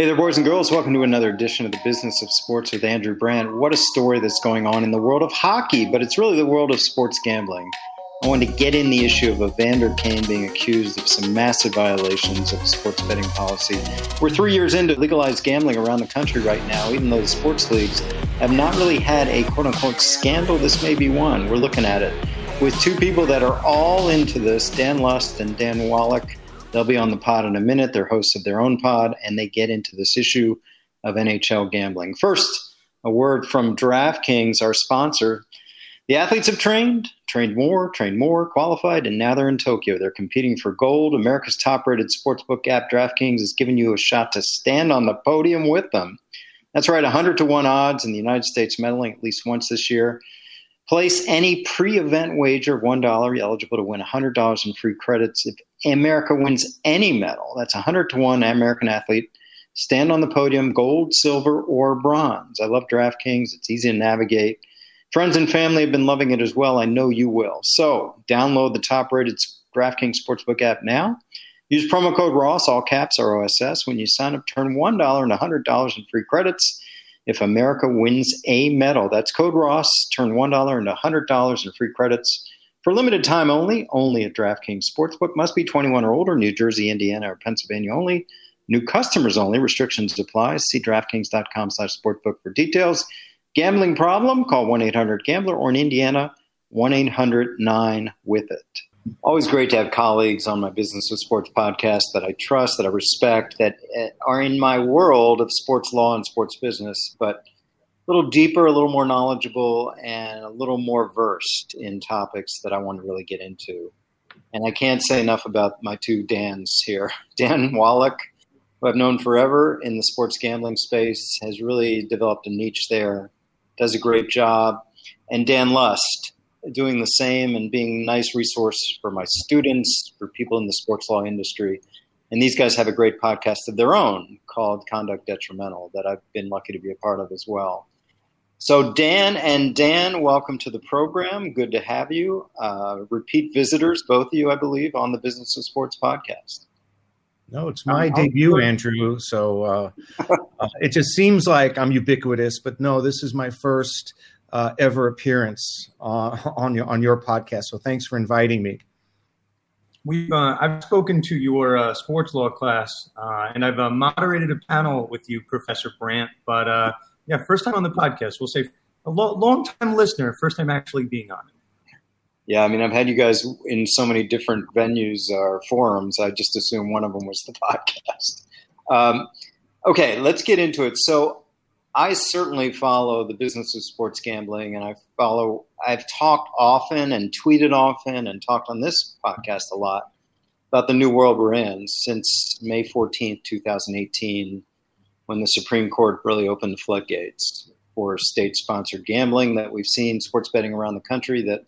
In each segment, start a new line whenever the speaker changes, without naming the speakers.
Hey there, boys and girls. Welcome to another edition of the Business of Sports with Andrew Brandt. What a story that's going on in the world of hockey, but it's really the world of sports gambling. I wanted to get in the issue of Evander Kane being accused of some massive violations of sports betting policy. We're three years into legalized gambling around the country right now, even though the sports leagues have not really had a quote unquote scandal. This may be one. We're looking at it with two people that are all into this Dan Lust and Dan Wallach. They'll be on the pod in a minute. They're hosts of their own pod, and they get into this issue of NHL gambling. First, a word from DraftKings, our sponsor. The athletes have trained, trained more, trained more, qualified, and now they're in Tokyo. They're competing for gold. America's top rated sportsbook app, DraftKings, is giving you a shot to stand on the podium with them. That's right, 100 to 1 odds in the United States medaling at least once this year. Place any pre event wager of $1. You're eligible to win $100 in free credits if America wins any medal. That's 100 to 1 American athlete. Stand on the podium, gold, silver, or bronze. I love DraftKings. It's easy to navigate. Friends and family have been loving it as well. I know you will. So download the top rated DraftKings Sportsbook app now. Use promo code ROSS, all caps ROSS, when you sign up. Turn $1 into $100 in free credits if America wins a medal. That's code Ross. Turn $1 into $100 in free credits. For limited time only, only at DraftKings Sportsbook. Must be 21 or older, New Jersey, Indiana, or Pennsylvania only. New customers only. Restrictions apply. See DraftKings.com slash sportsbook for details. Gambling problem? Call 1-800-GAMBLER or in Indiana, 1-800-9-WITH-IT always great to have colleagues on my Business with Sports podcast that I trust, that I respect, that uh, are in my world of sports law and sports business, but little deeper, a little more knowledgeable, and a little more versed in topics that I want to really get into. And I can't say enough about my two Dans here. Dan Wallach, who I've known forever in the sports gambling space, has really developed a niche there, does a great job. And Dan Lust, doing the same and being a nice resource for my students, for people in the sports law industry. And these guys have a great podcast of their own called Conduct Detrimental that I've been lucky to be a part of as well. So, Dan and Dan, welcome to the program. Good to have you. Uh, repeat visitors, both of you, I believe, on the Business of Sports podcast.
No, it's my um, debut, Andrew. So uh, uh, it just seems like I'm ubiquitous, but no, this is my first uh, ever appearance uh, on your on your podcast. So thanks for inviting me.
We've uh, I've spoken to your uh, sports law class, uh, and I've uh, moderated a panel with you, Professor Brandt. But yeah, first time on the podcast. We'll say a lo- long time listener, first time actually being on it.
Yeah, I mean, I've had you guys in so many different venues or forums. I just assumed one of them was the podcast. Um, okay, let's get into it. So I certainly follow the business of sports gambling, and I follow. I've talked often and tweeted often and talked on this podcast a lot about the new world we're in since May 14th, 2018, when the Supreme Court really opened the floodgates for state-sponsored gambling that we've seen sports betting around the country that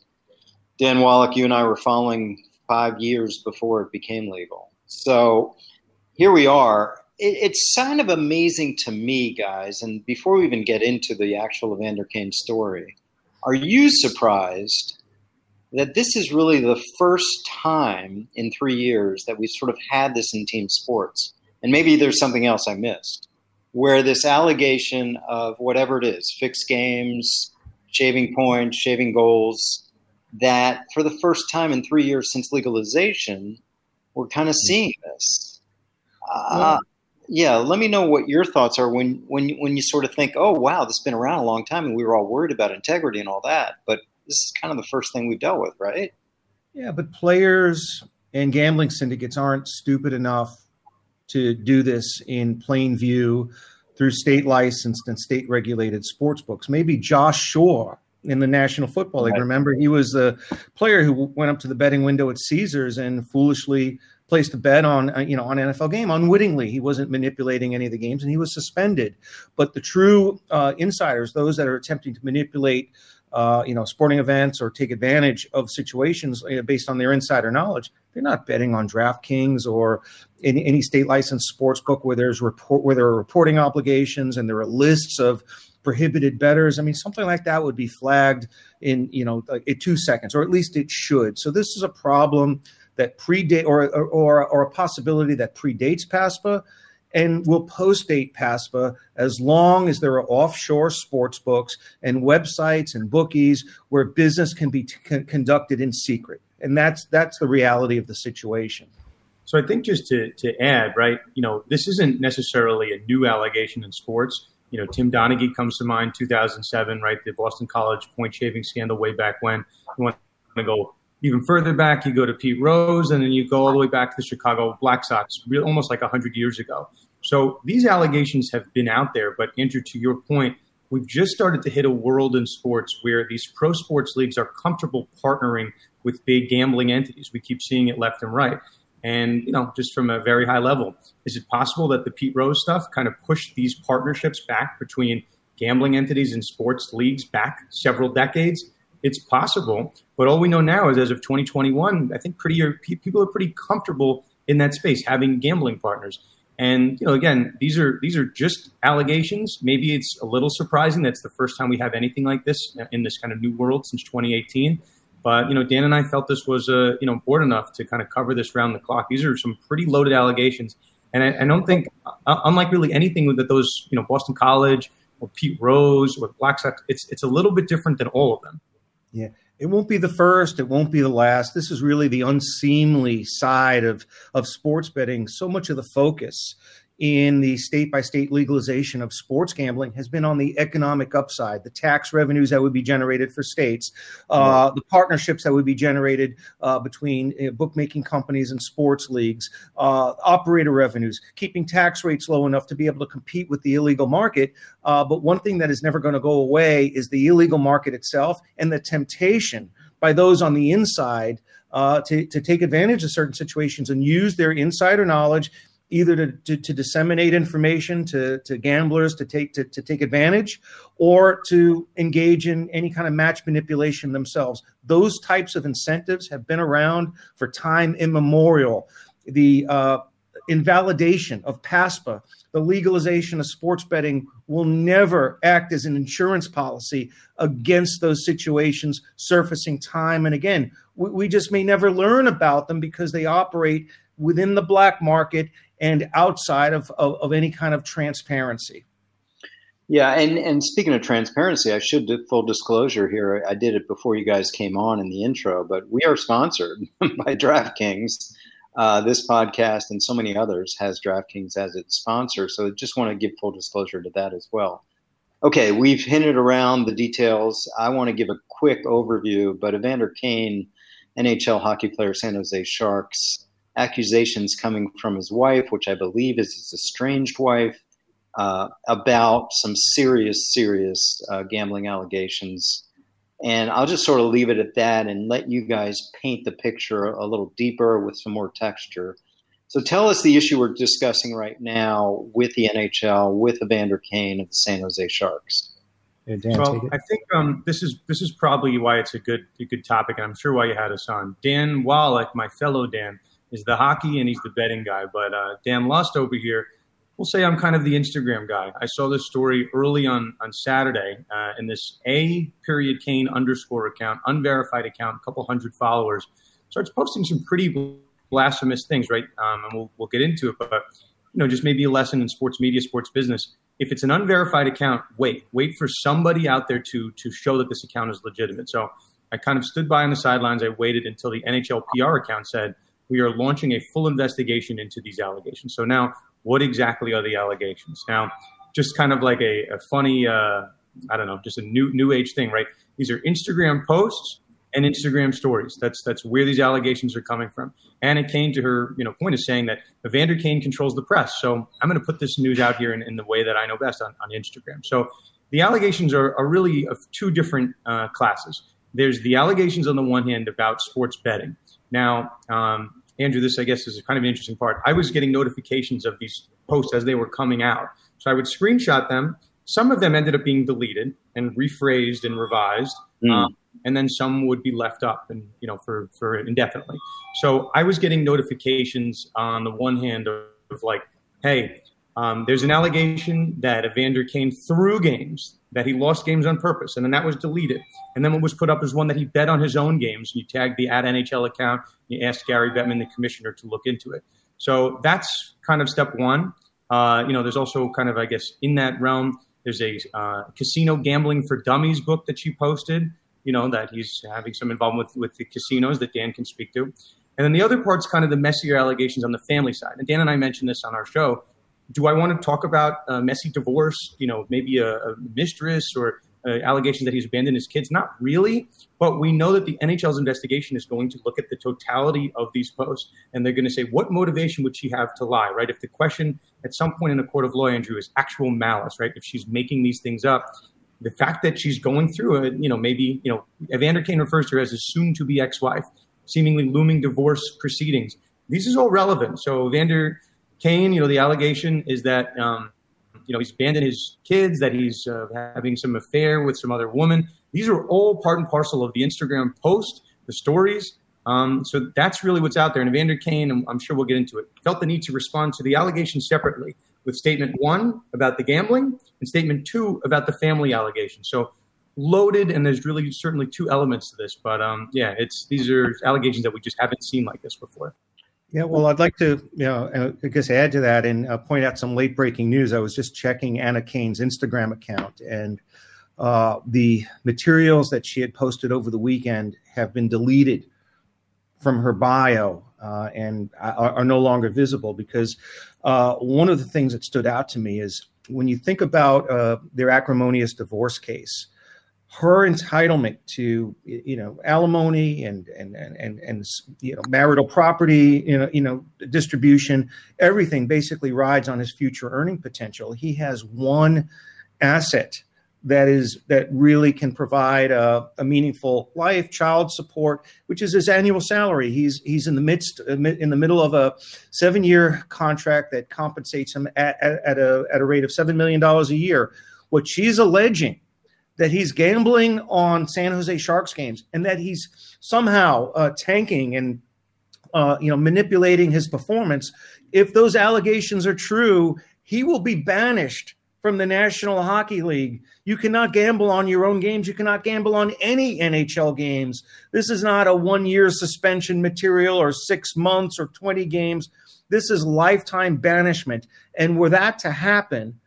Dan Wallach, you and I were following five years before it became legal. So here we are it, it's kind of amazing to me, guys. And before we even get into the actual Evander Kane story, are you surprised that this is really the first time in three years that we've sort of had this in team sports? And maybe there's something else I missed, where this allegation of whatever it is, fixed games, shaving points, shaving goals, that for the first time in three years since legalization, we're kind of seeing this. Uh, yeah, let me know what your thoughts are when when when you sort of think, oh wow, this has been around a long time, and we were all worried about integrity and all that, but this is kind of the first thing we've dealt with, right?
Yeah, but players and gambling syndicates aren't stupid enough to do this in plain view through state licensed and state regulated sports books. Maybe Josh Shaw in the National Football League. Right. Remember, he was the player who went up to the betting window at Caesars and foolishly placed a bet on uh, you know on an NFL game unwittingly. He wasn't manipulating any of the games, and he was suspended. But the true uh, insiders, those that are attempting to manipulate. Uh, you know, sporting events or take advantage of situations uh, based on their insider knowledge. They're not betting on DraftKings or any, any state licensed sports book where there's report where there are reporting obligations and there are lists of prohibited bettors. I mean, something like that would be flagged in you know like in two seconds, or at least it should. So this is a problem that predate or, or or a possibility that predates PASPA, and will post date PASPA as long as there are offshore sports books and websites and bookies where business can be conducted in secret. And that's that's the reality of the situation.
So I think just to, to add, right, you know, this isn't necessarily a new allegation in sports. You know, Tim Donaghy comes to mind, 2007, right, the Boston College point shaving scandal way back when. You want to go even further back, you go to Pete Rose, and then you go all the way back to the Chicago Black Sox, almost like 100 years ago. So these allegations have been out there, but Andrew, to your point, we've just started to hit a world in sports where these pro sports leagues are comfortable partnering with big gambling entities. We keep seeing it left and right. And, you know, just from a very high level, is it possible that the Pete Rose stuff kind of pushed these partnerships back between gambling entities and sports leagues back several decades? It's possible. But all we know now is as of 2021, I think pretty people are pretty comfortable in that space having gambling partners. And you know, again, these are these are just allegations. Maybe it's a little surprising that's the first time we have anything like this in this kind of new world since 2018. But you know, Dan and I felt this was uh, you know important enough to kind of cover this round the clock. These are some pretty loaded allegations, and I, I don't think, uh, unlike really anything that those you know Boston College or Pete Rose or Black Sox, it's it's a little bit different than all of them.
Yeah. It won't be the first. It won't be the last. This is really the unseemly side of, of sports betting. So much of the focus in the state by state legalization of sports gambling has been on the economic upside, the tax revenues that would be generated for states, uh, the partnerships that would be generated uh, between uh, bookmaking companies and sports leagues, uh, operator revenues, keeping tax rates low enough to be able to compete with the illegal market. Uh, but one thing that is never going to go away is the illegal market itself and the temptation by those on the inside uh, to, to take advantage of certain situations and use their insider knowledge either to, to, to, disseminate information to, to gamblers to take to, to take advantage or to engage in any kind of match manipulation themselves those types of incentives have been around for time immemorial the uh, invalidation of PASPA, the legalization of sports betting will never act as an insurance policy against those situations surfacing time and again. We, we just may never learn about them because they operate within the black market and outside of, of, of any kind of transparency.
Yeah, and, and speaking of transparency, I should do full disclosure here. I did it before you guys came on in the intro, but we are sponsored by DraftKings. Uh, this podcast and so many others has DraftKings as its sponsor, so I just want to give full disclosure to that as well. Okay, we've hinted around the details. I want to give a quick overview, but Evander Kane, NHL hockey player, San Jose Sharks, accusations coming from his wife, which I believe is his estranged wife, uh, about some serious, serious uh, gambling allegations. And I'll just sort of leave it at that and let you guys paint the picture a little deeper with some more texture. So tell us the issue we're discussing right now with the NHL, with Evander Kane of the San Jose Sharks.
Yeah, Dan, well, I think um, this is this is probably why it's a good a good topic, and I'm sure why you had us on. Dan Wallach, my fellow Dan, is the hockey and he's the betting guy. But uh, Dan Lust over here, we'll say I'm kind of the Instagram guy. I saw this story early on on Saturday uh, in this A period Kane underscore account, unverified account, a couple hundred followers, starts posting some pretty blasphemous things, right? Um, and we'll we'll get into it, but you know, just maybe a lesson in sports media, sports business. If it's an unverified account, wait, wait for somebody out there to to show that this account is legitimate. So I kind of stood by on the sidelines. I waited until the NHL PR account said we are launching a full investigation into these allegations. So now, what exactly are the allegations? Now, just kind of like a, a funny, uh, I don't know, just a new new age thing, right? These are Instagram posts and Instagram stories. That's that's where these allegations are coming from. Anna Kane, to her you know point, is saying that Evander Kane controls the press. So I'm going to put this news out here in, in, the way that I know best on, on Instagram. So the allegations are, are really of two different uh, classes. There's the allegations on the one hand about sports betting. Now, um, Andrew, this I guess is kind of an interesting part. I was getting notifications of these posts as they were coming out. So I would screenshot them. Some of them ended up being deleted and rephrased and revised. Mm. Um, and then some would be left up and you know for for indefinitely. So I was getting notifications on the one hand of, of like, hey, um, there's an allegation that Evander Kane threw games, that he lost games on purpose, and then that was deleted. And then what was put up as one that he bet on his own games. You tagged the at NHL account, you asked Gary Bettman, the commissioner, to look into it. So that's kind of step one. Uh, you know, there's also kind of, I guess, in that realm, there's a uh, casino gambling for dummies book that she posted. You know that he's having some involvement with, with the casinos that Dan can speak to. And then the other part's kind of the messier allegations on the family side. And Dan and I mentioned this on our show. Do I want to talk about a messy divorce? You know, maybe a, a mistress or uh, allegations that he's abandoned his kids? Not really, but we know that the NHL's investigation is going to look at the totality of these posts, and they're going to say, what motivation would she have to lie, right? If the question at some point in a court of law, Andrew, is actual malice, right? If she's making these things up, the fact that she's going through it, you know, maybe, you know, Evander Kane refers to her as his soon to be ex wife, seemingly looming divorce proceedings. This is all relevant. So, Evander Kane, you know, the allegation is that, um, you know, he's abandoned his kids, that he's uh, having some affair with some other woman. These are all part and parcel of the Instagram post, the stories. Um, so that's really what's out there. And Evander Kane, I'm, I'm sure we'll get into it, felt the need to respond to the allegations separately with statement one about the gambling and statement two about the family allegation. So loaded, and there's really certainly two elements to this. But um, yeah, it's these are allegations that we just haven't seen like this before.
Yeah, well, I'd like to, you know, uh, I guess add to that and uh, point out some late breaking news. I was just checking Anna Kane's Instagram account, and uh, the materials that she had posted over the weekend have been deleted from her bio uh, and are, are, no longer visible because uh, one of the things that stood out to me is when you think about uh, their acrimonious divorce case, her entitlement to you know alimony and and and and, you know marital property you know you know distribution everything basically rides on his future earning potential he has one asset that is that really can provide a, a, meaningful life, child support, which is his annual salary. He's he's in the midst uh, in the middle of a seven year contract that compensates him at, at, at a at a rate of seven million dollars a year. What she's alleging that he's gambling on San Jose Sharks games and that he's somehow uh, tanking and uh, you know manipulating his performance. If those allegations are true, he will be banished from the National Hockey League. You cannot gamble on your own games. You cannot gamble on any NHL games. This is not a one year suspension material or six months or 20 games. This is lifetime banishment. And were that to happen,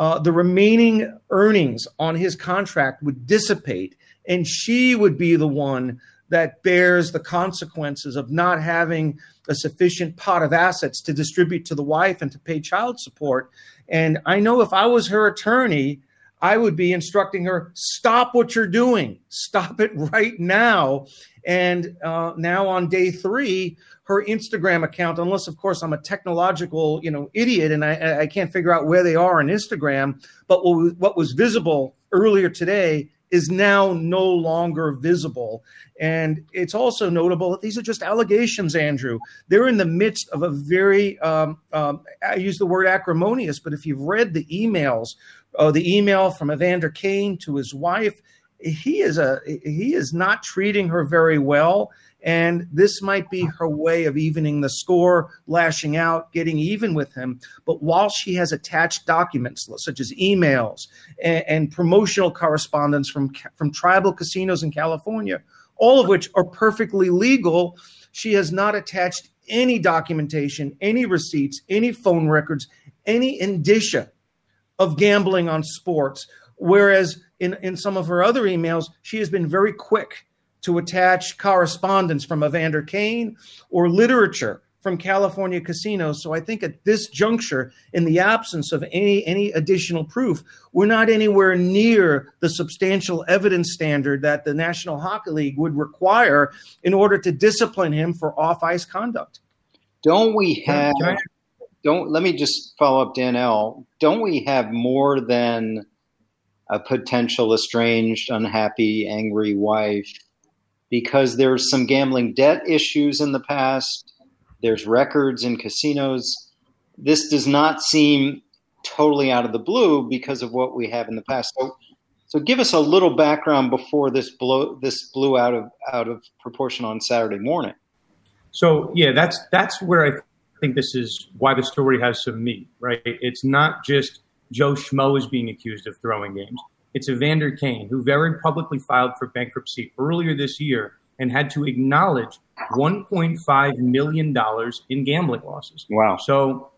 uh, the remaining earnings on his contract would dissipate, and she would be the one that bears the consequences of not having a sufficient pot of assets to distribute to the wife and to pay child support. And I know if I was her attorney, I would be instructing her stop what you're doing, stop it right now. And uh, now on day three, her Instagram account, unless of course I'm a technological you know idiot and I, I can't figure out where they are on Instagram, but what, was visible earlier today is now no longer visible. And it's also notable that these are just allegations, Andrew. They're in the midst of a very, um, um, I use the word acrimonious, but if you've read the emails, uh, the email from Evander Kane to his wife, he is a he is not treating her very well and this might be her way of evening the score, lashing out, getting even with him. But while she has attached documents such as emails and, and promotional correspondence from from tribal casinos in California, all of which are perfectly legal, she has not attached any documentation, any receipts, any phone records, any indicia of gambling on sports. Whereas in, in some of her other emails, she has been very quick to attach correspondence from Evander Kane or literature from California casinos. So I think at this juncture, in the absence of any any additional proof, we're not anywhere near the substantial evidence standard that the National Hockey League would require in order to discipline him for off ice conduct.
Don't we have? Don't let me just follow up, Dan L. Don't we have more than a potential estranged, unhappy, angry wife because there's some gambling debt issues in the past. There's records in casinos. This does not seem totally out of the blue because of what we have in the past. So, so give us a little background before this blow this blew out of out of proportion on Saturday morning.
So yeah, that's that's where I think this is why the story has some meat, right? It's not just Joe Schmo is being accused of throwing games. It's Evander Kane, who very publicly filed for bankruptcy earlier this year and had to acknowledge $1.5 million in gambling losses.
Wow.
So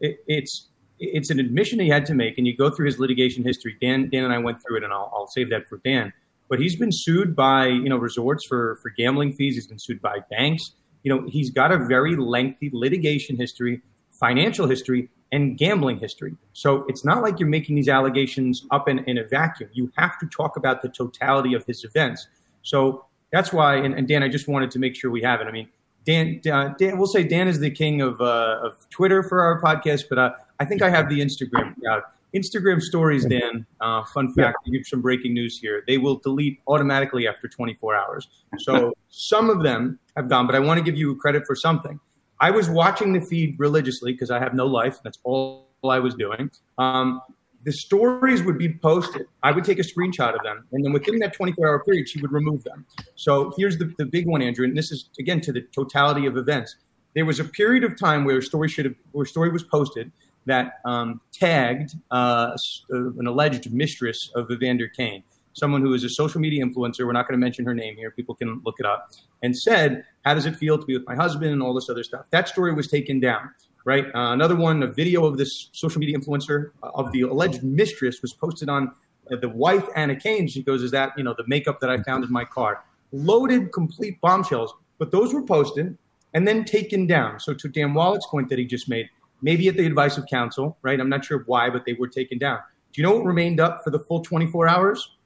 it, it's it's an admission he had to make, and you go through his litigation history. Dan, Dan and I went through it, and I'll, I'll save that for Dan. But he's been sued by you know resorts for for gambling fees. He's been sued by banks. You know, he's got a very lengthy litigation history, financial history, and gambling history. So it's not like you're making these allegations up in, in a vacuum. You have to talk about the totality of his events. So that's why, and, and Dan, I just wanted to make sure we have it. I mean, Dan, uh, Dan, we'll say Dan is the king of uh, of Twitter for our podcast, but uh, I think I have the Instagram crowd. Instagram stories, Dan. Uh, fun fact: yeah. give some breaking news here. They will delete automatically after 24 hours. So some of them have gone, but I want to give you credit for something. I was watching the feed religiously because I have no life. That's all I was doing. Um, the stories would be posted. I would take a screenshot of them, and then within that 24 hour period, she would remove them. So here's the, the big one, Andrew, and this is again to the totality of events. There was a period of time where a story should have, where a story was posted that um, tagged uh, an alleged mistress of Evander Kane, someone who is a social media influencer. We're not going to mention her name here; people can look it up. And said, "How does it feel to be with my husband?" and all this other stuff. That story was taken down right? Uh, another one, a video of this social media influencer uh, of the alleged mistress was posted on uh, the wife Anna Kane. She goes, "Is that you know the makeup that I found in my car?" Loaded, complete bombshells. But those were posted and then taken down. So to Dan Wallach's point that he just made, maybe at the advice of counsel, right? I'm not sure why, but they were taken down. Do you know what remained up for the full 24 hours?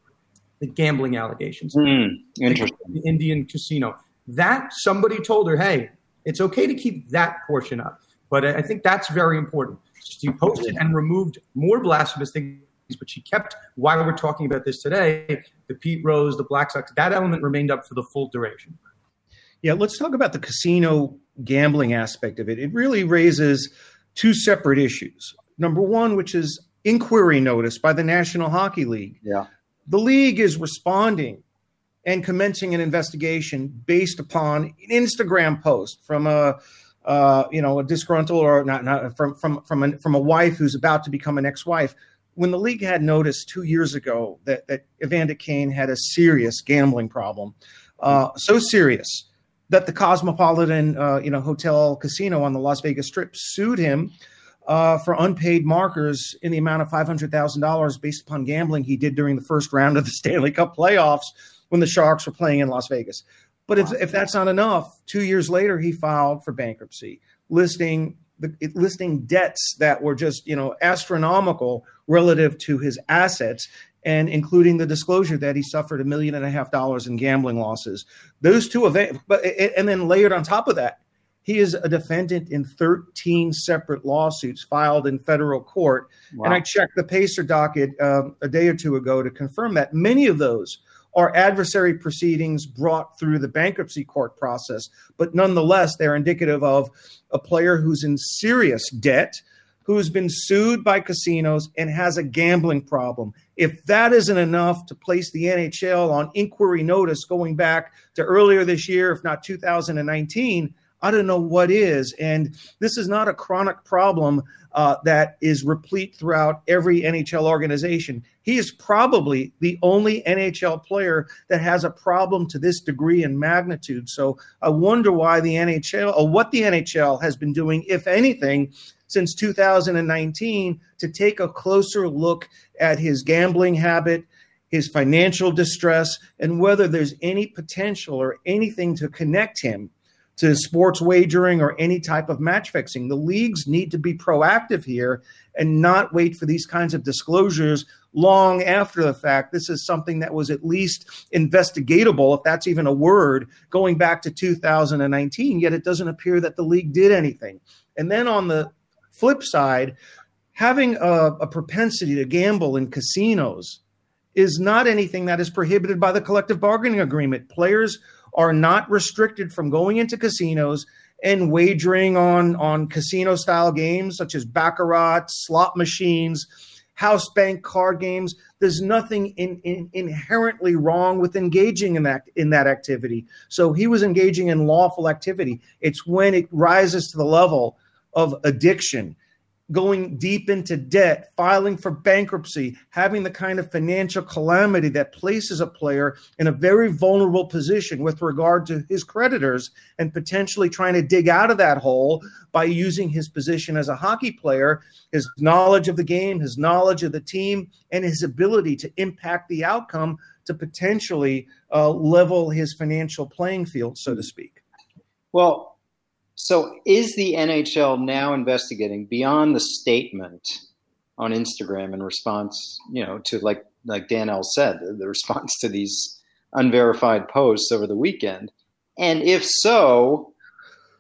The gambling allegations.
Mm, interesting.
The Indian casino. That somebody told her, hey, it's okay to keep that portion up. But I think that's very important. She posted and removed more blasphemous things, but she kept, while we're talking about this today, the Pete Rose, the Black Sox, that element remained up for the full duration.
Yeah, let's talk about the casino gambling aspect of it. It really raises two separate issues. Number one, which is inquiry notice by the National Hockey League.
Yeah.
The league is responding and commencing an investigation based upon an Instagram post from a uh, you know, a disgruntled or not, not from from from a, from a wife who's about to become an ex-wife. When the league had noticed two years ago that that Evander Kane had a serious gambling problem, uh, so serious that the Cosmopolitan, uh, you know, hotel casino on the Las Vegas Strip sued him uh, for unpaid markers in the amount of five hundred thousand dollars based upon gambling he did during the first round of the Stanley Cup playoffs when the Sharks were playing in Las Vegas. But if, if that's not enough, two years later he filed for bankruptcy, listing the, listing debts that were just you know astronomical relative to his assets, and including the disclosure that he suffered a million and a half dollars in gambling losses. Those two events, but and then layered on top of that, he is a defendant in 13 separate lawsuits filed in federal court. Wow. And I checked the Pacer docket uh, a day or two ago to confirm that many of those are adversary proceedings brought through the bankruptcy court process, but nonetheless, they're indicative of a player who's in serious debt, who's been sued by casinos and has a gambling problem. If that isn't enough to place the NHL on inquiry notice going back to earlier this year, if not 2019, I don't know what is. And this is not a chronic problem uh, that is replete throughout every NHL organization. He is probably the only NHL player that has a problem to this degree and magnitude. So I wonder why the NHL, or what the NHL has been doing, if anything, since 2019 to take a closer look at his gambling habit, his financial distress, and whether there's any potential or anything to connect him to sports wagering or any type of match fixing. The leagues need to be proactive here and not wait for these kinds of disclosures long after the fact. This is something that was at least investigatable, if that's even a word, going back to 2019, yet it doesn't appear that the league did anything. And then on the flip side, having a, a propensity to gamble in casinos is not anything that is prohibited by the collective bargaining agreement. Players are not restricted from going into casinos and wagering on on casino style games such as baccarat, slot machines, house bank card games. There's nothing in, in, inherently wrong with engaging in that in that activity. So he was engaging in lawful activity. It's when it rises to the level of addiction going deep into debt, filing for bankruptcy, having the kind of financial calamity that places a player in a very vulnerable position with regard to his creditors and potentially trying to dig out of that hole by using his position as a hockey player, his knowledge of the game, his knowledge of the team, and his ability to impact the outcome to potentially uh, level his financial playing field, so to speak.
Well, so is the NHL now investigating beyond the statement on Instagram in response, you know, to like like Dan L said, the, the response to these unverified posts over the weekend? And if so,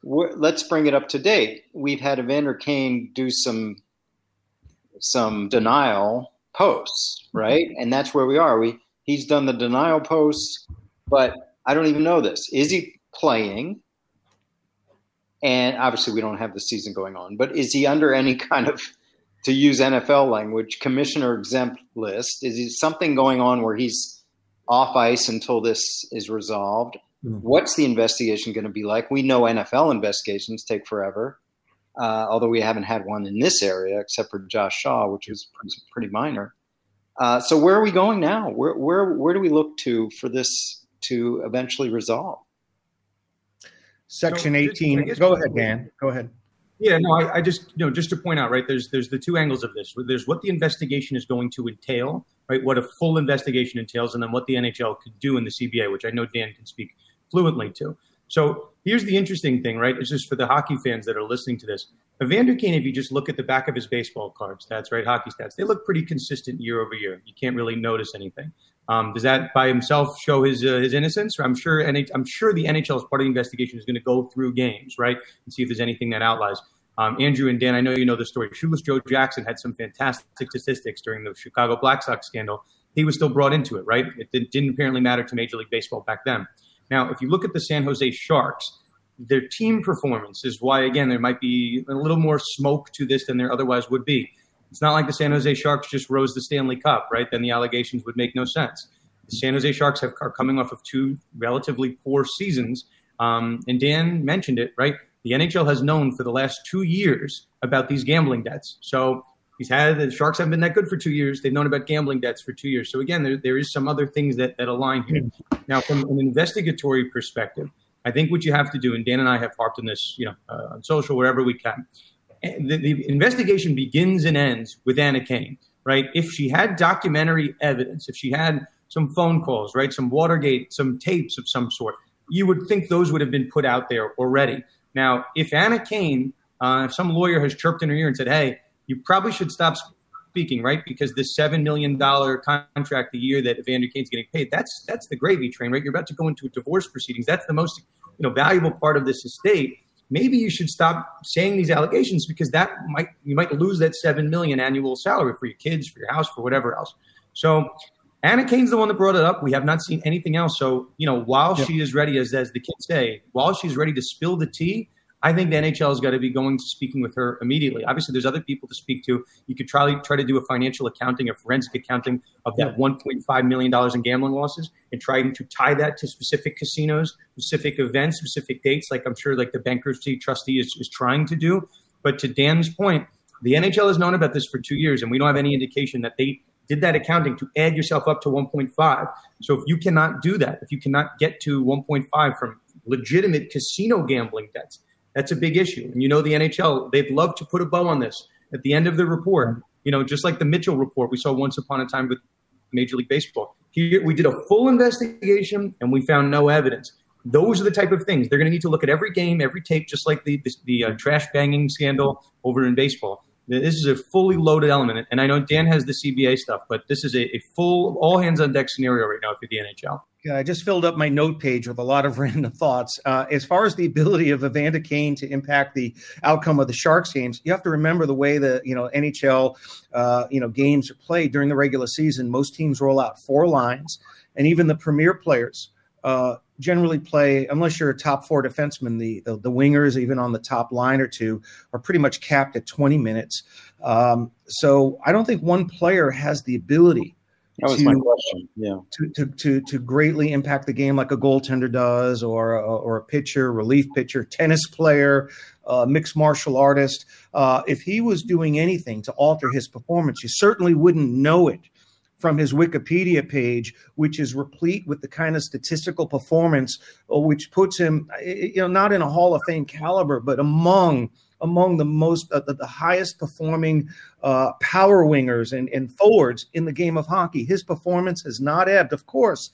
let's bring it up to date. We've had Evander Kane do some some denial posts, right? And that's where we are. We he's done the denial posts, but I don't even know this. Is he playing? And obviously, we don't have the season going on, but is he under any kind of, to use NFL language, commissioner exempt list? Is he something going on where he's off ice until this is resolved? Mm-hmm. What's the investigation going to be like? We know NFL investigations take forever, uh, although we haven't had one in this area except for Josh Shaw, which was pretty, pretty minor. Uh, so where are we going now? Where, where, where do we look to for this to eventually resolve?
Section so 18. Just, Go ahead, Dan. Go ahead.
Yeah, no, I, I, just you know just to point out, right? There's there's the two angles of this. There's what the investigation is going to entail, right? What a full investigation entails, and then what the NHL could do in the CBA, which I know Dan can speak fluently to. So here's the interesting thing, right? It's just for the hockey fans that are listening to this. Evander Kane, if you just look at the back of his baseball card stats, right, hockey stats, they look pretty consistent year over year. You can't really notice anything. Um, does that by himself show his uh, his innocence? I'm sure, NH- I'm sure the NHL is part of the investigation is going to go through games, right, and see if there's anything that outlies. Um, Andrew and Dan, I know you know the story. Shoeless Joe Jackson had some fantastic statistics during the Chicago Black Sox scandal. He was still brought into it, right? It didn't apparently matter to Major League Baseball back then. Now, if you look at the San Jose Sharks, their team performance is why, again, there might be a little more smoke to this than there otherwise would be. It's not like the San Jose Sharks just rose the Stanley Cup, right? Then the allegations would make no sense. The San Jose Sharks have, are coming off of two relatively poor seasons. Um, and Dan mentioned it, right? The NHL has known for the last two years about these gambling debts. So he's had the Sharks haven't been that good for two years. They've known about gambling debts for two years. So again, there, there is some other things that, that align here. Now, from an investigatory perspective, I think what you have to do, and Dan and I have harped on this, you know, uh, on social wherever we can, the, the investigation begins and ends with Anna Kane, right? If she had documentary evidence, if she had some phone calls, right, some Watergate, some tapes of some sort, you would think those would have been put out there already. Now, if Anna Kane, uh, if some lawyer has chirped in her ear and said, "Hey, you probably should stop speaking," right, because this seven million dollar contract a year that Evander Kane's getting paid, that's the gravy train, right? You're about to go into divorce proceedings. That's the most you know valuable part of this estate maybe you should stop saying these allegations because that might you might lose that seven million annual salary for your kids, for your house, for whatever else. So Anna Kane's the one that brought it up. We have not seen anything else. So, you know, while she is ready, as, as the kids say, while she's ready to spill the tea, I think the NHL has got to be going to speaking with her immediately. Obviously, there's other people to speak to. You could try, try to do a financial accounting, a forensic accounting of that $1.5 million in gambling losses and trying to tie that to specific casinos, specific events, specific dates, like I'm sure like the bankruptcy trustee is, is trying to do. But to Dan's point, the NHL has known about this for two years, and we don't have any indication that they did that accounting to add yourself up to 1.5. So if you cannot do that, if you cannot get to 1.5 from legitimate casino gambling debts, that's a big issue. And you know, the NHL, they'd love to put a bow on this at the end of the report. You know, just like the Mitchell report we saw once upon a time with Major League Baseball. Here, we did a full investigation and we found no evidence. Those are the type of things they're going to need to look at every game, every tape, just like the the, the uh, trash banging scandal over in baseball. This is a fully loaded element, and I know Dan has the CBA stuff, but this is a, a full all hands on deck scenario right now for the NHL.
I just filled up my note page with a lot of random thoughts. Uh, as far as the ability of Evander Kane to impact the outcome of the Sharks games, you have to remember the way the you know NHL uh, you know games are played during the regular season. Most teams roll out four lines, and even the premier players uh, generally play unless you're a top four defenseman. The, the, the wingers, even on the top line or two, are pretty much capped at 20 minutes. Um, so I don't think one player has the ability
that was to, my question. Yeah.
To, to, to, to greatly impact the game like a goaltender does, or a, or a pitcher, relief pitcher, tennis player, uh, mixed martial artist. Uh, if he was doing anything to alter his performance, you certainly wouldn't know it from his Wikipedia page, which is replete with the kind of statistical performance uh, which puts him, you know, not in a Hall of Fame caliber, but among among the most uh, the, the, highest performing uh, power wingers and, and forwards in the game of hockey. His performance has not ebbed. Of course,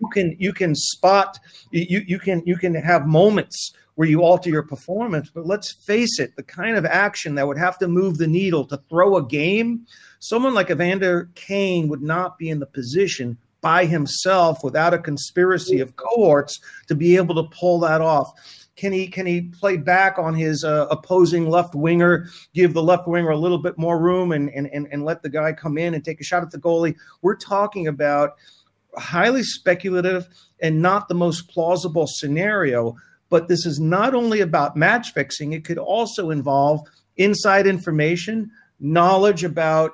you can you can spot you you can you can have moments where you alter your performance, but let's face it, the kind of action that would have to move the needle to throw a game, someone like Evander Kane would not be in the position by himself without a conspiracy of cohorts to be able to pull that off. Can he can he play back on his uh, opposing left winger, give the left winger a little bit more room, and, and and and let the guy come in and take a shot at the goalie? We're talking about highly speculative and not the most plausible scenario. But this is not only about match fixing; it could also involve inside information, knowledge about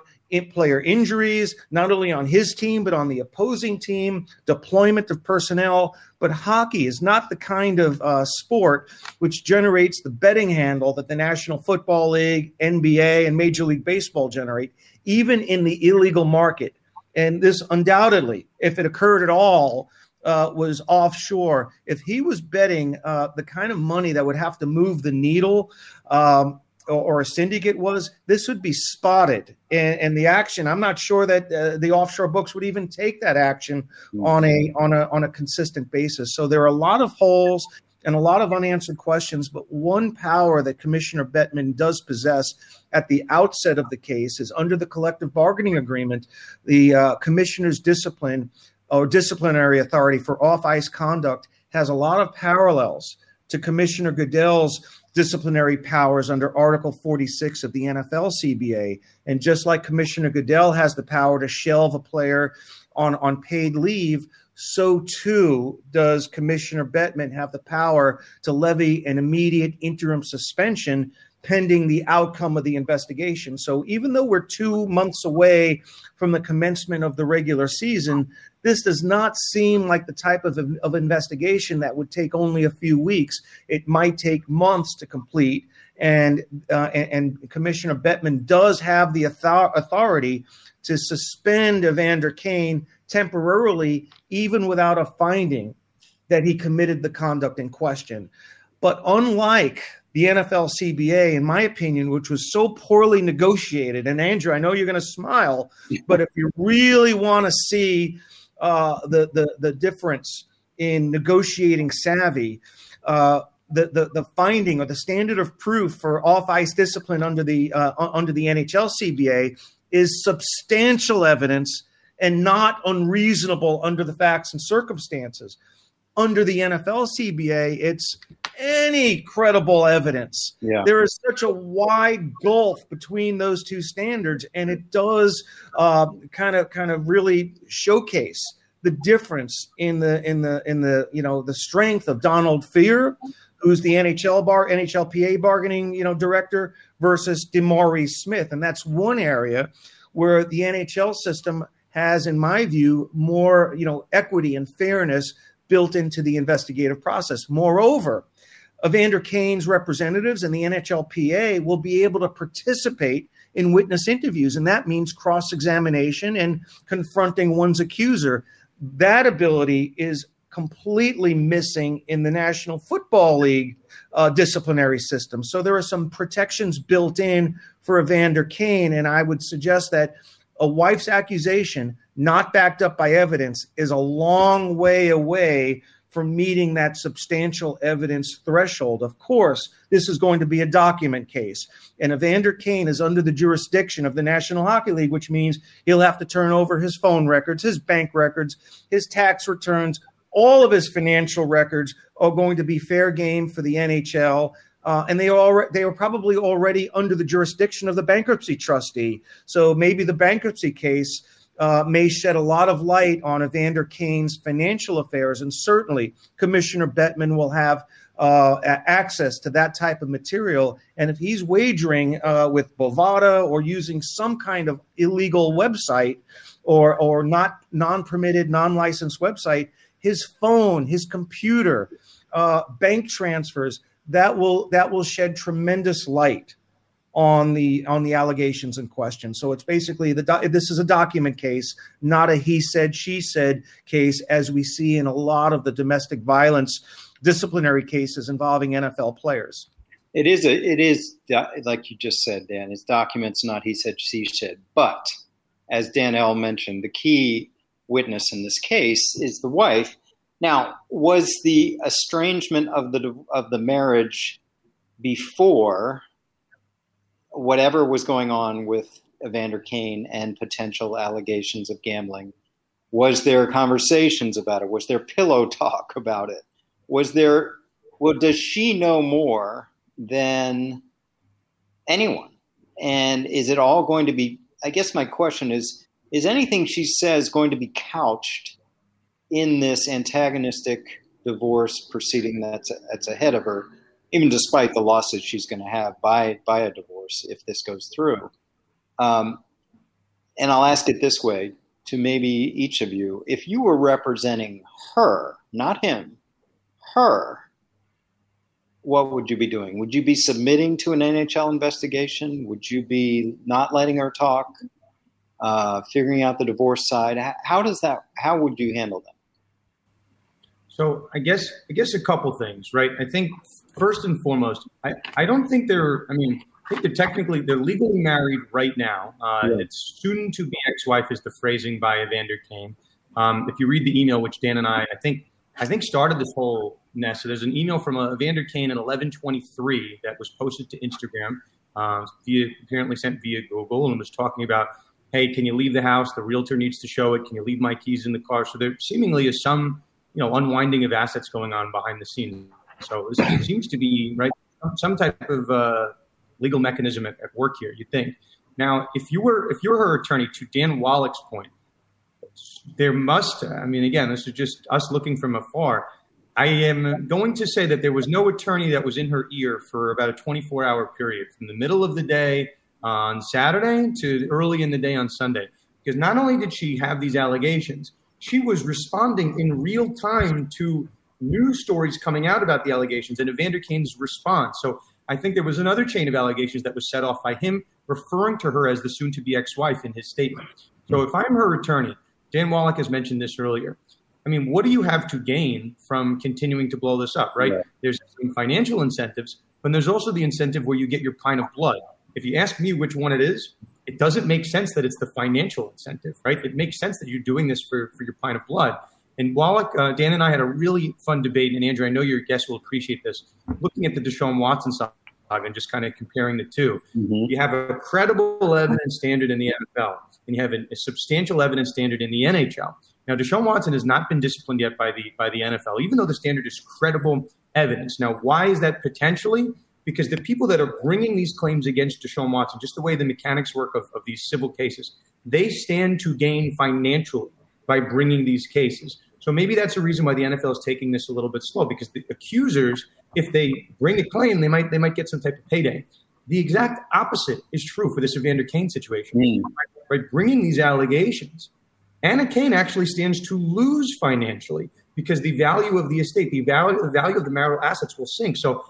player injuries, not only on his team, but on the opposing team, deployment of personnel. But hockey is not the kind of uh, sport which generates the betting handle that the National Football League, NBA, and Major League Baseball generate, even in the illegal market. And this undoubtedly, if it occurred at all, uh, was offshore. If he was betting uh, the kind of money that would have to move the needle, um, or a syndicate was, this would be spotted. And, and the action, I'm not sure that uh, the offshore books would even take that action mm-hmm. on a on a on a consistent basis. So there are a lot of holes and a lot of unanswered questions. But one power that Commissioner Bettman does possess at the outset of the case is under the collective bargaining agreement, the uh, commissioner's discipline or disciplinary authority for off ice conduct has a lot of parallels to Commissioner Goodell's disciplinary powers under Article 46 of the NFL CBA. And just like Commissioner Goodell has the power to shelve a player on, on paid leave, so too does Commissioner Bettman have the power to levy an immediate interim suspension pending the outcome of the investigation. So even though we're two months away from the commencement of the regular season, this does not seem like the type of, of investigation that would take only a few weeks. It might take months to complete. And, uh, and, and, Commissioner Bettman does have the author- authority to suspend Evander Kane temporarily, even without a finding that he committed the conduct in question. But unlike the NFL CBA, in my opinion, which was so poorly negotiated, and Andrew, I know you're going to smile, but if you really want to see uh, the, the the difference in negotiating savvy. Uh, the, the, the finding or the standard of proof for off ice discipline under the uh, under the NHL CBA is substantial evidence and not unreasonable under the facts and circumstances. Under the NFL CBA, it's any credible evidence. Yeah. There is such a wide gulf between those two standards, and it does uh, kind of kind of really showcase the difference in the in the in the you know the strength of Donald Fehr, who's the NHL bar NHLPA bargaining you know director, versus DeMaurice Smith, and that's one area where the NHL system has, in my view, more you know equity and fairness built into the investigative process. Moreover, Evander Kane's representatives and the NHLPA will be able to participate in witness interviews, and that means cross examination and confronting one's accuser. That ability is completely missing in the National Football League uh, disciplinary system. So there are some protections built in for Evander Kane, and I would suggest that a wife's accusation, not backed up by evidence, is a long way away from meeting that substantial evidence threshold. Of course, this is going to be a document case. And Evander Kane is under the jurisdiction of the National Hockey League, which means he'll have to turn over his phone records, his bank records, his tax returns, all of his financial records are going to be fair game for the NHL. Uh, and they are they are probably already under the jurisdiction of the bankruptcy trustee. So maybe the bankruptcy case uh, may shed a lot of light on Evander Kane's financial affairs, and certainly Commissioner Bettman will have uh, access to that type of material. And if he's wagering uh, with Bovada or using some kind of illegal website or or not non-permitted, non-licensed website, his phone, his computer, uh, bank transfers, that will that will shed tremendous light on the on the allegations in question. So it's basically the this is a document case, not a he said she said case, as we see in a lot of the domestic violence disciplinary cases involving NFL players.
It is a it is like you just said, Dan. It's documents, not he said she said. But as Dan L mentioned, the key witness in this case is the wife. Now, was the estrangement of the of the marriage before whatever was going on with Evander Kane and potential allegations of gambling? Was there conversations about it? Was there pillow talk about it? Was there? Well, does she know more than anyone? And is it all going to be? I guess my question is: Is anything she says going to be couched in this antagonistic divorce proceeding that's that's ahead of her? Even despite the losses she's going to have by by a divorce if this goes through. Um, and I'll ask it this way to maybe each of you: if you were representing her, not him, her, what would you be doing? Would you be submitting to an NHL investigation? Would you be not letting her talk? Uh, figuring out the divorce side. How does that? How would you handle that?
So I guess I guess a couple things, right? I think first and foremost, I, I don't think they're. I mean, I think they're technically they're legally married right now. Uh, yeah. It's soon to be ex-wife is the phrasing by Evander Kane. Um, if you read the email, which Dan and I, I think I think started this whole mess. So there's an email from uh, Evander Kane at 11:23 that was posted to Instagram, uh, via apparently sent via Google, and was talking about, hey, can you leave the house? The realtor needs to show it. Can you leave my keys in the car? So there seemingly is some you know unwinding of assets going on behind the scenes. So it seems to be right some type of uh, legal mechanism at, at work here. You think now if you were if you were her attorney, to Dan Wallach's point, there must. I mean, again, this is just us looking from afar. I am going to say that there was no attorney that was in her ear for about a 24 hour period from the middle of the day on Saturday to early in the day on Sunday. Because not only did she have these allegations, she was responding in real time to news stories coming out about the allegations and Evander Kane's response. So I think there was another chain of allegations that was set off by him referring to her as the soon to be ex wife in his statement. So if I'm her attorney, Dan Wallach has mentioned this earlier. I mean, what do you have to gain from continuing to blow this up, right? There's some financial incentives, but there's also the incentive where you get your pint of blood. If you ask me which one it is, it doesn't make sense that it's the financial incentive, right? It makes sense that you're doing this for, for your pint of blood. And Wallach, uh, Dan and I had a really fun debate, and Andrew, I know your guests will appreciate this. Looking at the Deshaun Watson saga and just kind of comparing the 2 mm-hmm. you have a credible evidence standard in the NFL, and you have a, a, substantial evidence standard in the NHL. Now, Deshaun Watson has not been disciplined yet by the by the NFL, even though the standard is credible evidence. Now, why is that potentially? because the people that are bringing these claims against Deshaun Watson, just the way the mechanics work of, of these civil cases, they stand to gain financially by bringing these cases. So maybe that's a reason why the NFL is taking this a little bit slow because the accusers, if they bring a claim, they might they might get some type of payday. The exact opposite is true for this Evander Kane situation. Mm. By, by bringing these allegations, Anna Kane actually stands to lose financially because the value of the estate, the value, the value of the marital assets will sink. So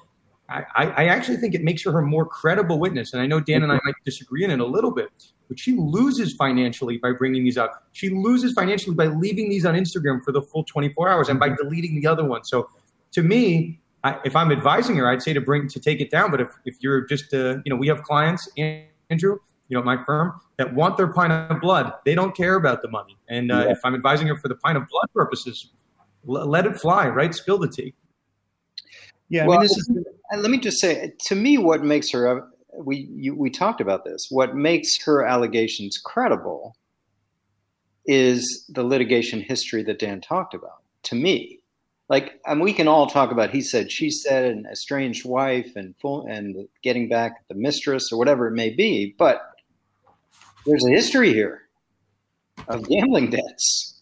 I, I actually think it makes her a more credible witness. And I know Dan and I might disagree in it a little bit, but she loses financially by bringing these up. She loses financially by leaving these on Instagram for the full 24 hours and by deleting the other one. So to me, I, if I'm advising her, I'd say to bring to take it down. But if, if you're just, uh, you know, we have clients, Andrew, you know, my firm that want their pint of blood. They don't care about the money. And uh, yeah. if I'm advising her for the pint of blood purposes, l- let it fly, right? Spill the tea.
Yeah, well, I mean, this is. Let me just say, to me, what makes her uh, we you, we talked about this. What makes her allegations credible is the litigation history that Dan talked about. To me, like, and we can all talk about he said, she said, an estranged wife, and full and getting back the mistress or whatever it may be. But there's a history here of gambling debts.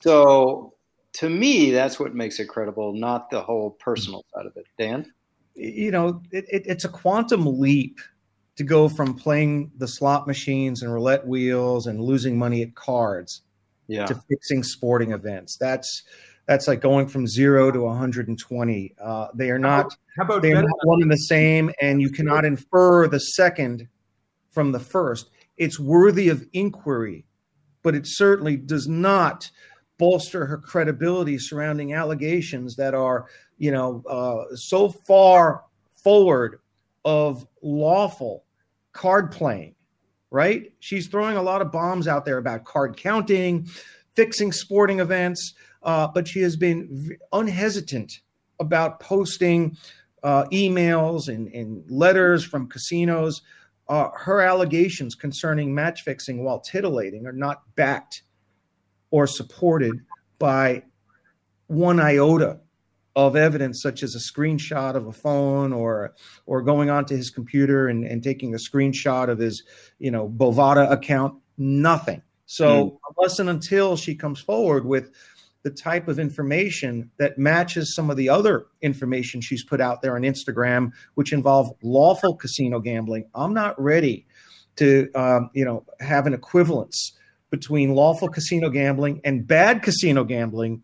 So to me, that's what makes it credible, not the whole personal side of it. Dan?
You know, it, it, it's a quantum leap to go from playing the slot machines and roulette wheels and losing money at cards
yeah.
to fixing sporting events. That's that's like going from zero to 120. Uh, they are not.
How about
they are not one and the same, and you cannot infer the second from the first. It's worthy of inquiry, but it certainly does not bolster her credibility surrounding allegations that are, you know, uh, so far forward of lawful card playing. Right? She's throwing a lot of bombs out there about card counting, fixing sporting events, uh, but she has been v- unhesitant about posting uh, emails and, and letters from casinos. Uh, her allegations concerning match fixing while titillating are not backed or supported by one iota of evidence, such as a screenshot of a phone or or going onto his computer and, and taking a screenshot of his, you know, Bovada account. Nothing. So unless and until she comes forward with the type of information that matches some of the other information she's put out there on Instagram, which involve lawful casino gambling, I'm not ready to, um, you know, have an equivalence between lawful casino gambling and bad casino gambling,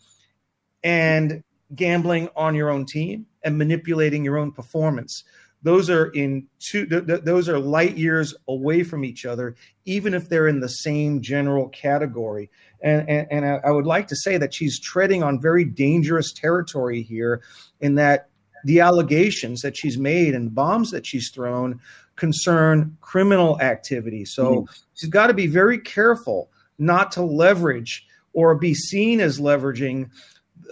and gambling on your own team and manipulating your own performance. Those are in two. Th- th- those are light years away from each other, even if they're in the same general category. And, and, and I, I would like to say that she's treading on very dangerous territory here, in that the allegations that she's made and bombs that she's thrown concern criminal activity. So mm-hmm. she's got to be very careful not to leverage or be seen as leveraging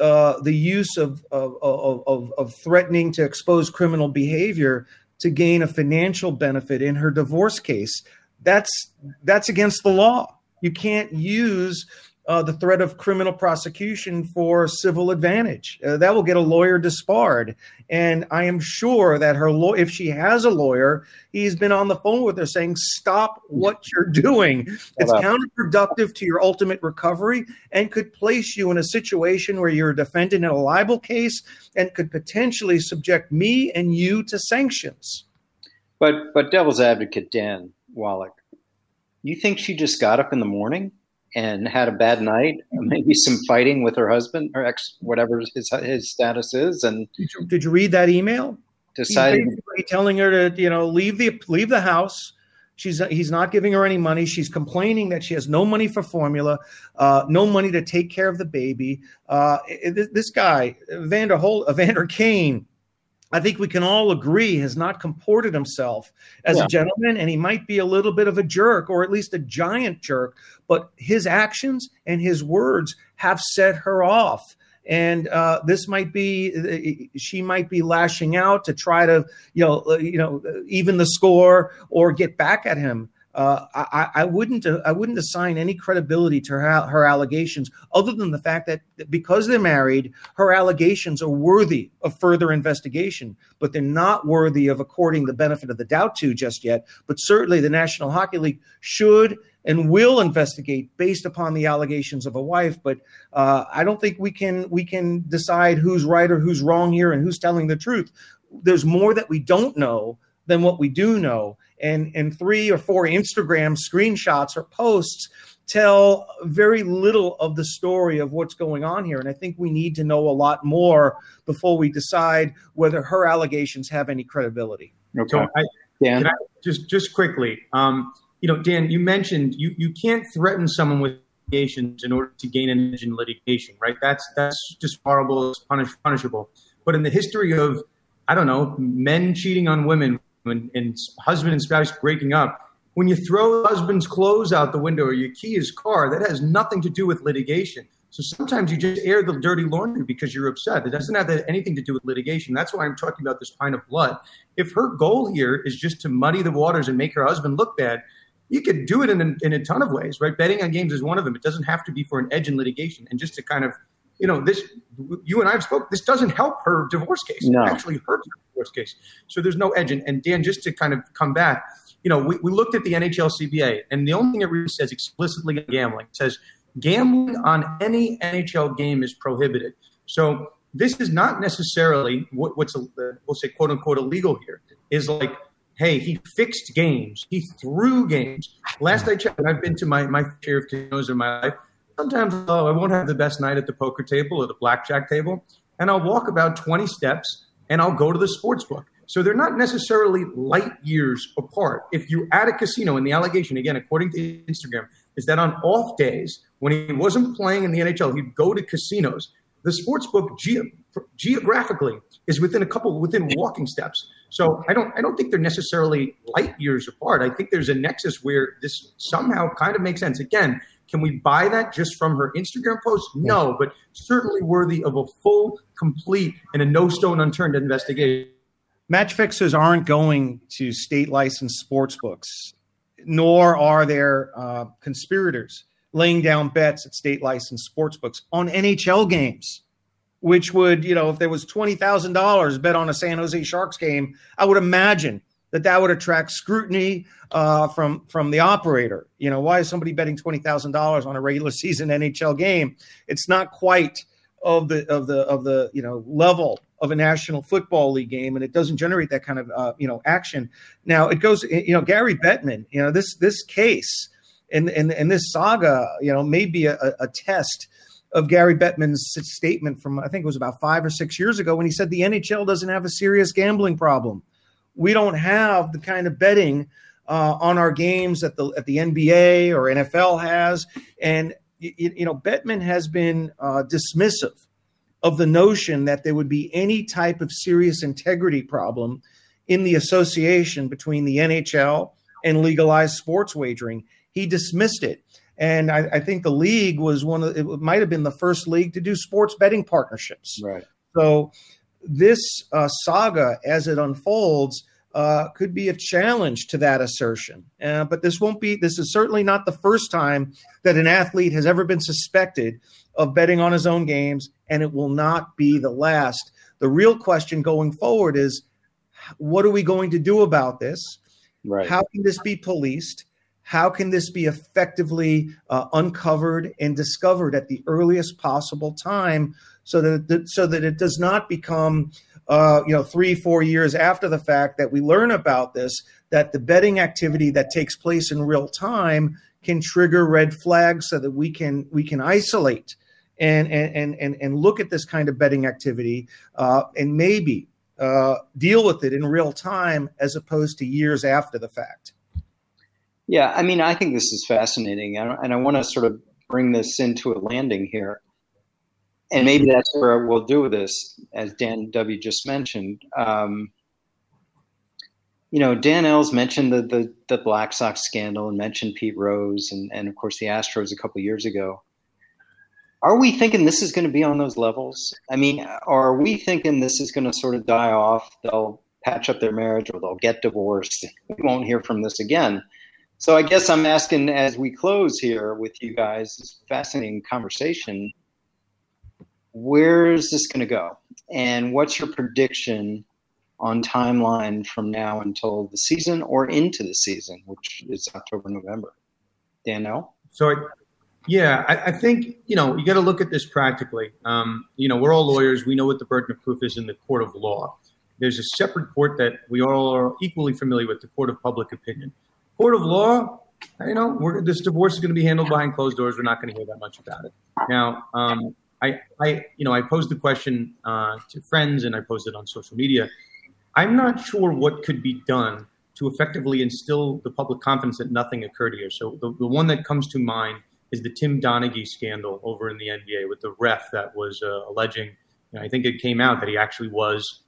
uh, the use of, of, of, of, of threatening to expose criminal behavior to gain a financial benefit in her divorce case. That's that's against the law. You can't use uh, the threat of criminal prosecution for civil advantage. Uh, that will get a lawyer disbarred. And I am sure that her law, if she has a lawyer, he's been on the phone with her saying, "Stop what you're doing. It's counterproductive to your ultimate recovery, and could place you in a situation where you're a defendant in a libel case, and could potentially subject me and you to sanctions."
But but devil's advocate Dan Wallach, you think she just got up in the morning and had a bad night, maybe some fighting with her husband or ex, whatever his his status is, and
Did you, did you read that email?
Decided
telling her to, you know, leave the leave the house. She's he's not giving her any money. She's complaining that she has no money for formula, uh, no money to take care of the baby. Uh, this, this guy, Vander Hol- Vander Kane, I think we can all agree has not comported himself as
Yeah.
a gentleman, and he might be a little bit of a jerk, or at least a giant jerk. But his actions and his words have set her off. And uh, this might be she might be lashing out to try to you know uh, you know even the score or get back at him. Uh, I, I wouldn't I wouldn't assign any credibility to her, her allegations other than the fact that because they're married, her allegations are worthy of further investigation, but they're not worthy of according the benefit of the doubt to just yet. But certainly, the National Hockey League should and will investigate based upon the allegations of a wife. But uh, I don't think we can we can decide who's right or who's wrong here and who's telling the truth. There's more that we don't know than what we do know. And and three or four Instagram screenshots or posts tell very little of the story of what's going on here. And I think we need to know a lot more before we decide whether her allegations have any credibility.
okay.
So I,
Dan,
Can I just just quickly? Um, you know, Dan, you mentioned you you can't threaten someone with allegations in order to gain an edge in litigation, right? That's that's just horrible. It's punish, punishable. But in the history of, I don't know, men cheating on women and, and husband and spouse breaking up, when you throw husband's clothes out the window or you key his car, that has nothing to do with litigation. So sometimes you just air the dirty laundry because you're upset. It doesn't have anything to do with litigation. That's why I'm talking about this pint of blood. If her goal here is just to muddy the waters and make her husband look bad, you could do it in a, in a ton of ways, right? Betting on games is one of them. It doesn't have to be for an edge in litigation. And just to kind of, you know, this, you and I have spoke, this doesn't help her divorce case.
No.
It actually hurts her divorce case. So there's no edge. And, and Dan, just to kind of come back, you know, we, we looked at the NHL CBA, and the only thing it really says explicitly in gambling it says gambling on any NHL game is prohibited. So this is not necessarily what, what's a, we'll say quote unquote illegal here. Is like, hey, he fixed games, he threw games. Last I checked, I've been to my my share of casinos in my life. Sometimes oh, I won't have the best night at the poker table or the blackjack table, and I'll walk about 20 steps and I'll go to the sports book. So they're not necessarily light years apart. If you're at a casino, and the allegation, again, according to Instagram, is that on off days when he wasn't playing in the NHL, he'd go to casinos. The sports book ge- geographically is within a couple within walking steps. So I don't I don't think they're necessarily light years apart. I think there's a nexus where this somehow kind of makes sense. Again, can we buy that just from her Instagram post? No, but certainly worthy of a full, complete, and a no stone unturned investigation.
Match fixers aren't going to state licensed sports books, nor are there uh, conspirators laying down bets at state licensed sports books on NHL games, which would, you know, if there was $20,000 bet on a San Jose Sharks game, I would imagine that that would attract scrutiny uh, from from the operator. You know, why is somebody betting twenty thousand dollars on a regular season NHL game? It's not quite of the of the of the you know level of a National Football League game, and it doesn't generate that kind of uh, you know action. Now it goes, you know, Gary Bettman. You know, this this case and and and this saga, you know, may be a, a test of Gary Bettman's statement from I think it was about five or six years ago when he said the NHL doesn't have a serious gambling problem we don't have the kind of betting uh, on our games that the at the NBA or NFL has, and you, you know Bettman has been uh, dismissive of the notion that there would be any type of serious integrity problem in the association between the NHL and legalized sports wagering. He dismissed it. And I, I, think the league was one of it might have been the first league to do sports betting partnerships.
Right.
So this uh, saga, as it unfolds, uh, could be a challenge to that assertion. Uh, but this won't be. This is certainly not the first time that an athlete has ever been suspected of betting on his own games, and it will not be the last. The real question going forward is, what are we going to do about this?
Right.
How can this be policed? How can this be effectively uh, uncovered and discovered at the earliest possible time, so that so that it does not become uh, you know, three, four years after the fact that we learn about this, that the betting activity that takes place in real time can trigger red flags so that we can we can isolate and and and and look at this kind of betting activity uh, and maybe uh, deal with it in real time as opposed to years after the fact.
Yeah, I mean, I think this is fascinating, and I want to sort of bring this into a landing here and maybe that's where we'll do this, as Dan W. just mentioned. Um, you know, Dan L mentioned the, the, the Black Sox scandal and mentioned Pete Rose and, and of course the Astros a couple years ago. Are we thinking this is going to be on those levels? I mean, are we thinking this is going to sort of die off? They'll patch up their marriage or they'll get divorced. We won't hear from this again. So I guess I'm asking as we close here with you guys, this fascinating conversation where is this going to go? And what's your prediction on timeline from now until the season or into the season, which is October, November? Dan L?
So, yeah, I, I think, you know, you got to look at this practically. Um, you know, we're all lawyers. We know what the burden of proof is in the court of law. There's a separate court that we all are equally familiar with, the court of public opinion. Court of law, you know, this divorce is going to be handled behind closed doors. We're not going to hear that much about it. Now, um, I, I, you know, I posed the question uh, to friends and I posted on social media. I'm not sure what could be done to effectively instill the public confidence that nothing occurred here. So the, the one that comes to mind is the Tim Donaghy scandal over in the NBA with the ref that was uh, alleging. You know, I think it came out that he actually was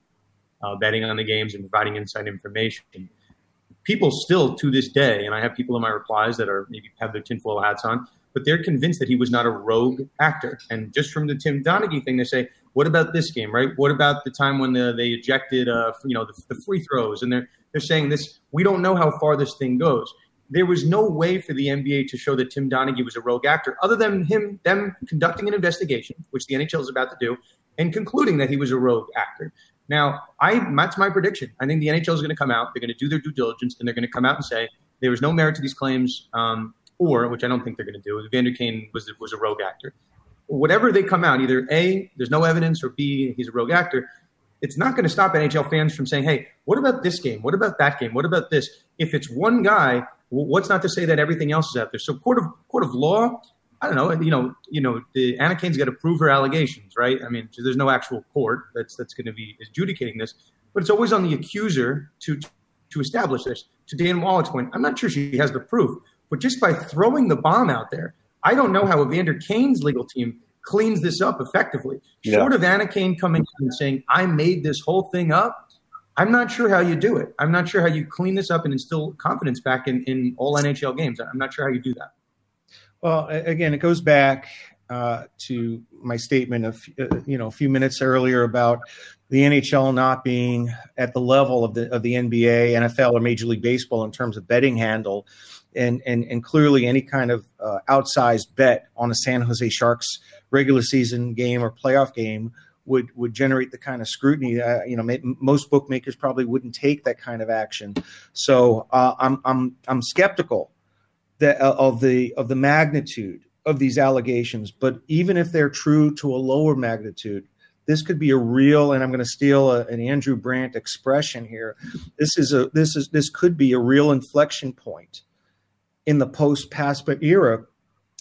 uh, betting on the games and providing inside information. People still to this day, and I have people in my replies that are maybe have their tinfoil hats on but they're convinced that he was not a rogue actor. And just from the Tim Donaghy thing, they say, what about this game, right? What about the time when the, they ejected, uh, you know, the, the, free throws? And they're they're saying this. We don't know how far this thing goes. There was no way for the NBA to show that Tim Donaghy was a rogue actor, other than him them conducting an investigation, which the NHL is about to do, and concluding that he was a rogue actor. Now, I that's my prediction. I think the NHL is going to come out. They're going to do their due diligence, and they're going to come out and say there was no merit to these claims. Um, or which I don't think they're going to do. Evander Kane was was a rogue actor. Whatever they come out, either a there's no evidence, or b he's a rogue actor. It's not going to stop NHL fans from saying, "Hey, what about this game? What about that game? What about this?" If it's one guy, what's not to say that everything else is out there? So, court of court of law, I don't know, you know, you know, the Anna Kane's got to prove her allegations, right? I mean, there's no actual court that's that's going to be adjudicating this, but it's always on the accuser to to establish this. To Dan Wallach's point, I'm not sure she has the proof, but just by throwing the bomb out there, I don't know how Evander Kane's legal team cleans this up effectively. Yeah. Short of Anna Kane coming in and saying, I made this whole thing up, I'm not sure how you do it. I'm not sure how you clean this up and instill confidence back in, in all NHL games. I'm not sure how you do that.
Well, again, it goes back uh, to my statement of uh, you know a few minutes earlier about the NHL not being at the level of the of the NBA, NFL, or Major League Baseball in terms of betting handle, and and and clearly any kind of uh, outsized bet on a San Jose Sharks regular season game or playoff game would would generate the kind of scrutiny. Uh, you know, may, most bookmakers probably wouldn't take that kind of action. So uh, I'm I'm I'm skeptical that uh, of the of the magnitude of these allegations. But even if they're true to a lower magnitude, this could be a real. And I'm going to steal a, an Andrew Brandt expression here. This is a this is this could be a real inflection point in the post PASPA era.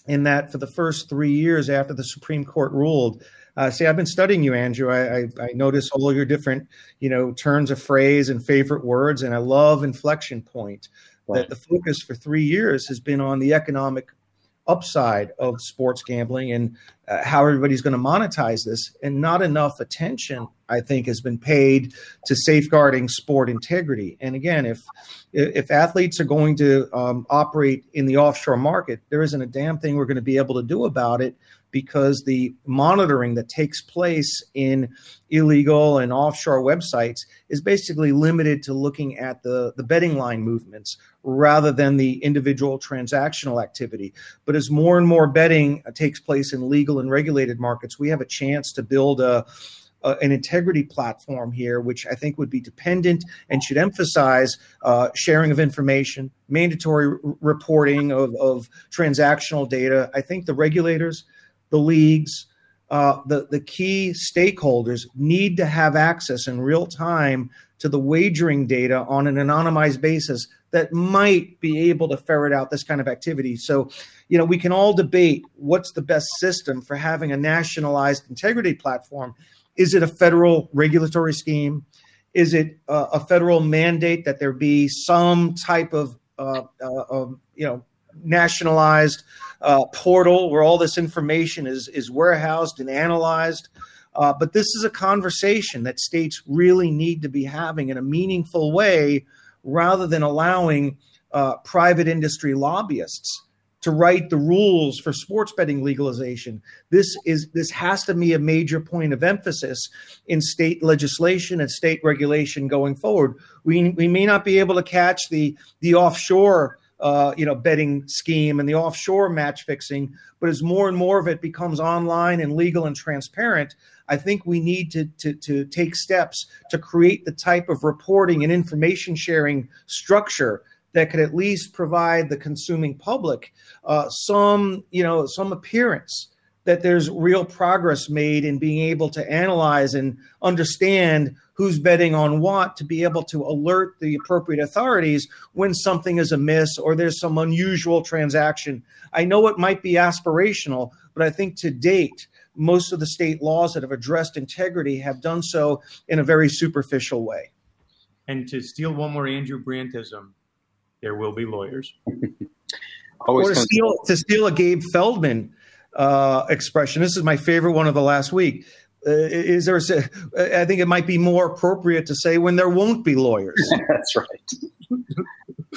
In that, for the first three years after the Supreme Court ruled, uh, see, I've been studying you, Andrew. I, I, I notice all your different, you know, turns of phrase and favorite words, and I love inflection point right. that the focus for three years has been on the economic upside of sports gambling and uh, how everybody's going to monetize this and not enough attention i think has been paid to safeguarding sport integrity and again if if athletes are going to um, operate in the offshore market there isn't a damn thing we're going to be able to do about it because the monitoring that takes place in illegal and offshore websites is basically limited to looking at the, the betting line movements rather than the individual transactional activity. But as more and more betting takes place in legal and regulated markets, we have a chance to build a uh, an integrity platform here, which I think would be dependent and should emphasize uh, sharing of information, mandatory r- reporting of, of transactional data. I think the regulators the leagues, uh, the, the key stakeholders need to have access in real time to the wagering data on an anonymized basis that might be able to ferret out this kind of activity. So, you know, we can all debate what's the best system for having a nationalized integrity platform. Is it a federal regulatory scheme? Is it uh, a federal mandate that there be some type of, uh, uh you know, nationalized uh, portal where all this information is is warehoused and analyzed. Uh, but this is a conversation that states really need to be having in a meaningful way, rather than allowing uh, private industry lobbyists to write the rules for sports betting legalization. This is this has to be a major point of emphasis in state legislation and state regulation going forward. We we may not be able to catch the the offshore uh, you know, betting scheme and the offshore match fixing. But as more and more of it becomes online and legal and transparent, I think we need to, to, to take steps to create the type of reporting and information sharing structure that could at least provide the consuming public uh, some, you know, some appearance that there's real progress made in being able to analyze and understand who's betting on what to be able to alert the appropriate authorities when something is amiss or there's some unusual transaction. I know it might be aspirational, but I think to date, most of the state laws that have addressed integrity have done so in a very superficial way.
And to steal one more Andrew Brandtism, there will be lawyers.
or to steal, to steal a Gabe Feldman uh, expression. This is my favorite one of the last week. Uh, is there? A, I think it might be more appropriate to say when there won't be lawyers.
that's right.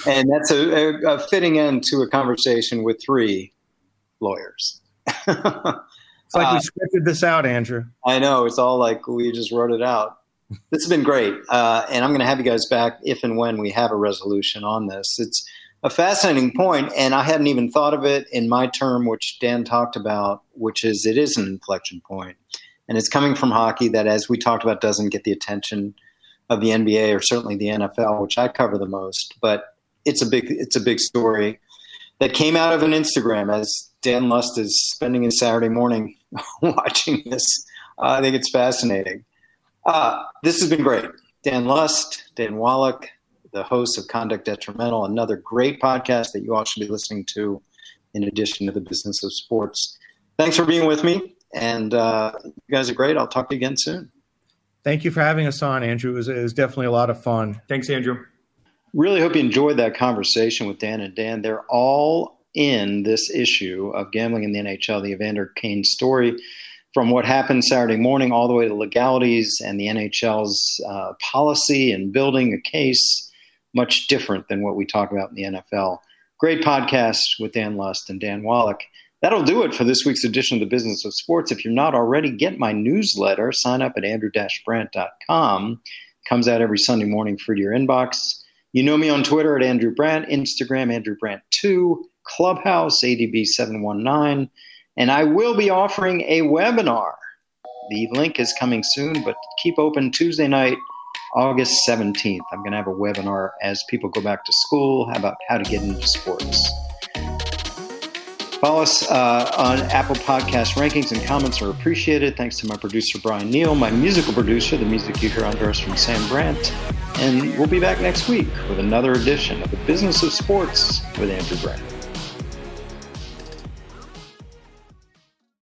and that's a, a, fitting end to a conversation with three lawyers.
it's like we uh, scripted this out, Andrew.
I know. It's all like we just wrote it out. This has been great, uh, and I'm going to have you guys back if and when we have a resolution on this. It's a fascinating point, and I hadn't even thought of it in my term, which Dan talked about, which is it is an inflection point and it's coming from hockey that, as we talked about, doesn't get the attention of the NBA or certainly the NFL, which I cover the most. But it's a big it's a big story that came out of an Instagram as Dan Lust is spending his Saturday morning watching this. Uh, I think it's fascinating. Uh, this has been great. Dan Lust, Dan Wallach, the host of Conduct Detrimental, another great podcast that you all should be listening to in addition to the business of sports. Thanks for being with me. And uh, you guys are great. I'll talk to you again soon.
Thank you for having us on, Andrew. It was, it was definitely a lot of fun.
Thanks, Andrew.
Really hope you enjoyed that conversation with Dan and Dan. They're all in this issue of gambling in the NHL, the Evander Kane story, from what happened Saturday morning all the way to legalities and the NHL's uh, policy and building a case, much different than what we talk about in the NFL. Great podcast with Dan Lust and Dan Wallach. That'll do it for this week's edition of the Business of Sports. If you're not already, get my newsletter. Sign up at andrew-brandt.com. Comes out every Sunday morning for your inbox. You know me on Twitter at Andrew Brandt, Instagram Andrew Brandt2, Clubhouse ADB719, and I will be offering a webinar. The link is coming soon, but keep open Tuesday night, August 17th. I'm going to have a webinar as people go back to school about how to get into sports. Follow us uh, on Apple Podcast rankings and comments are appreciated. Thanks to my producer, Brian Neal, my musical producer, the music you hear under us from Sam Brandt. And we'll be back next week with another edition of the Business of Sports with Andrew Brandt.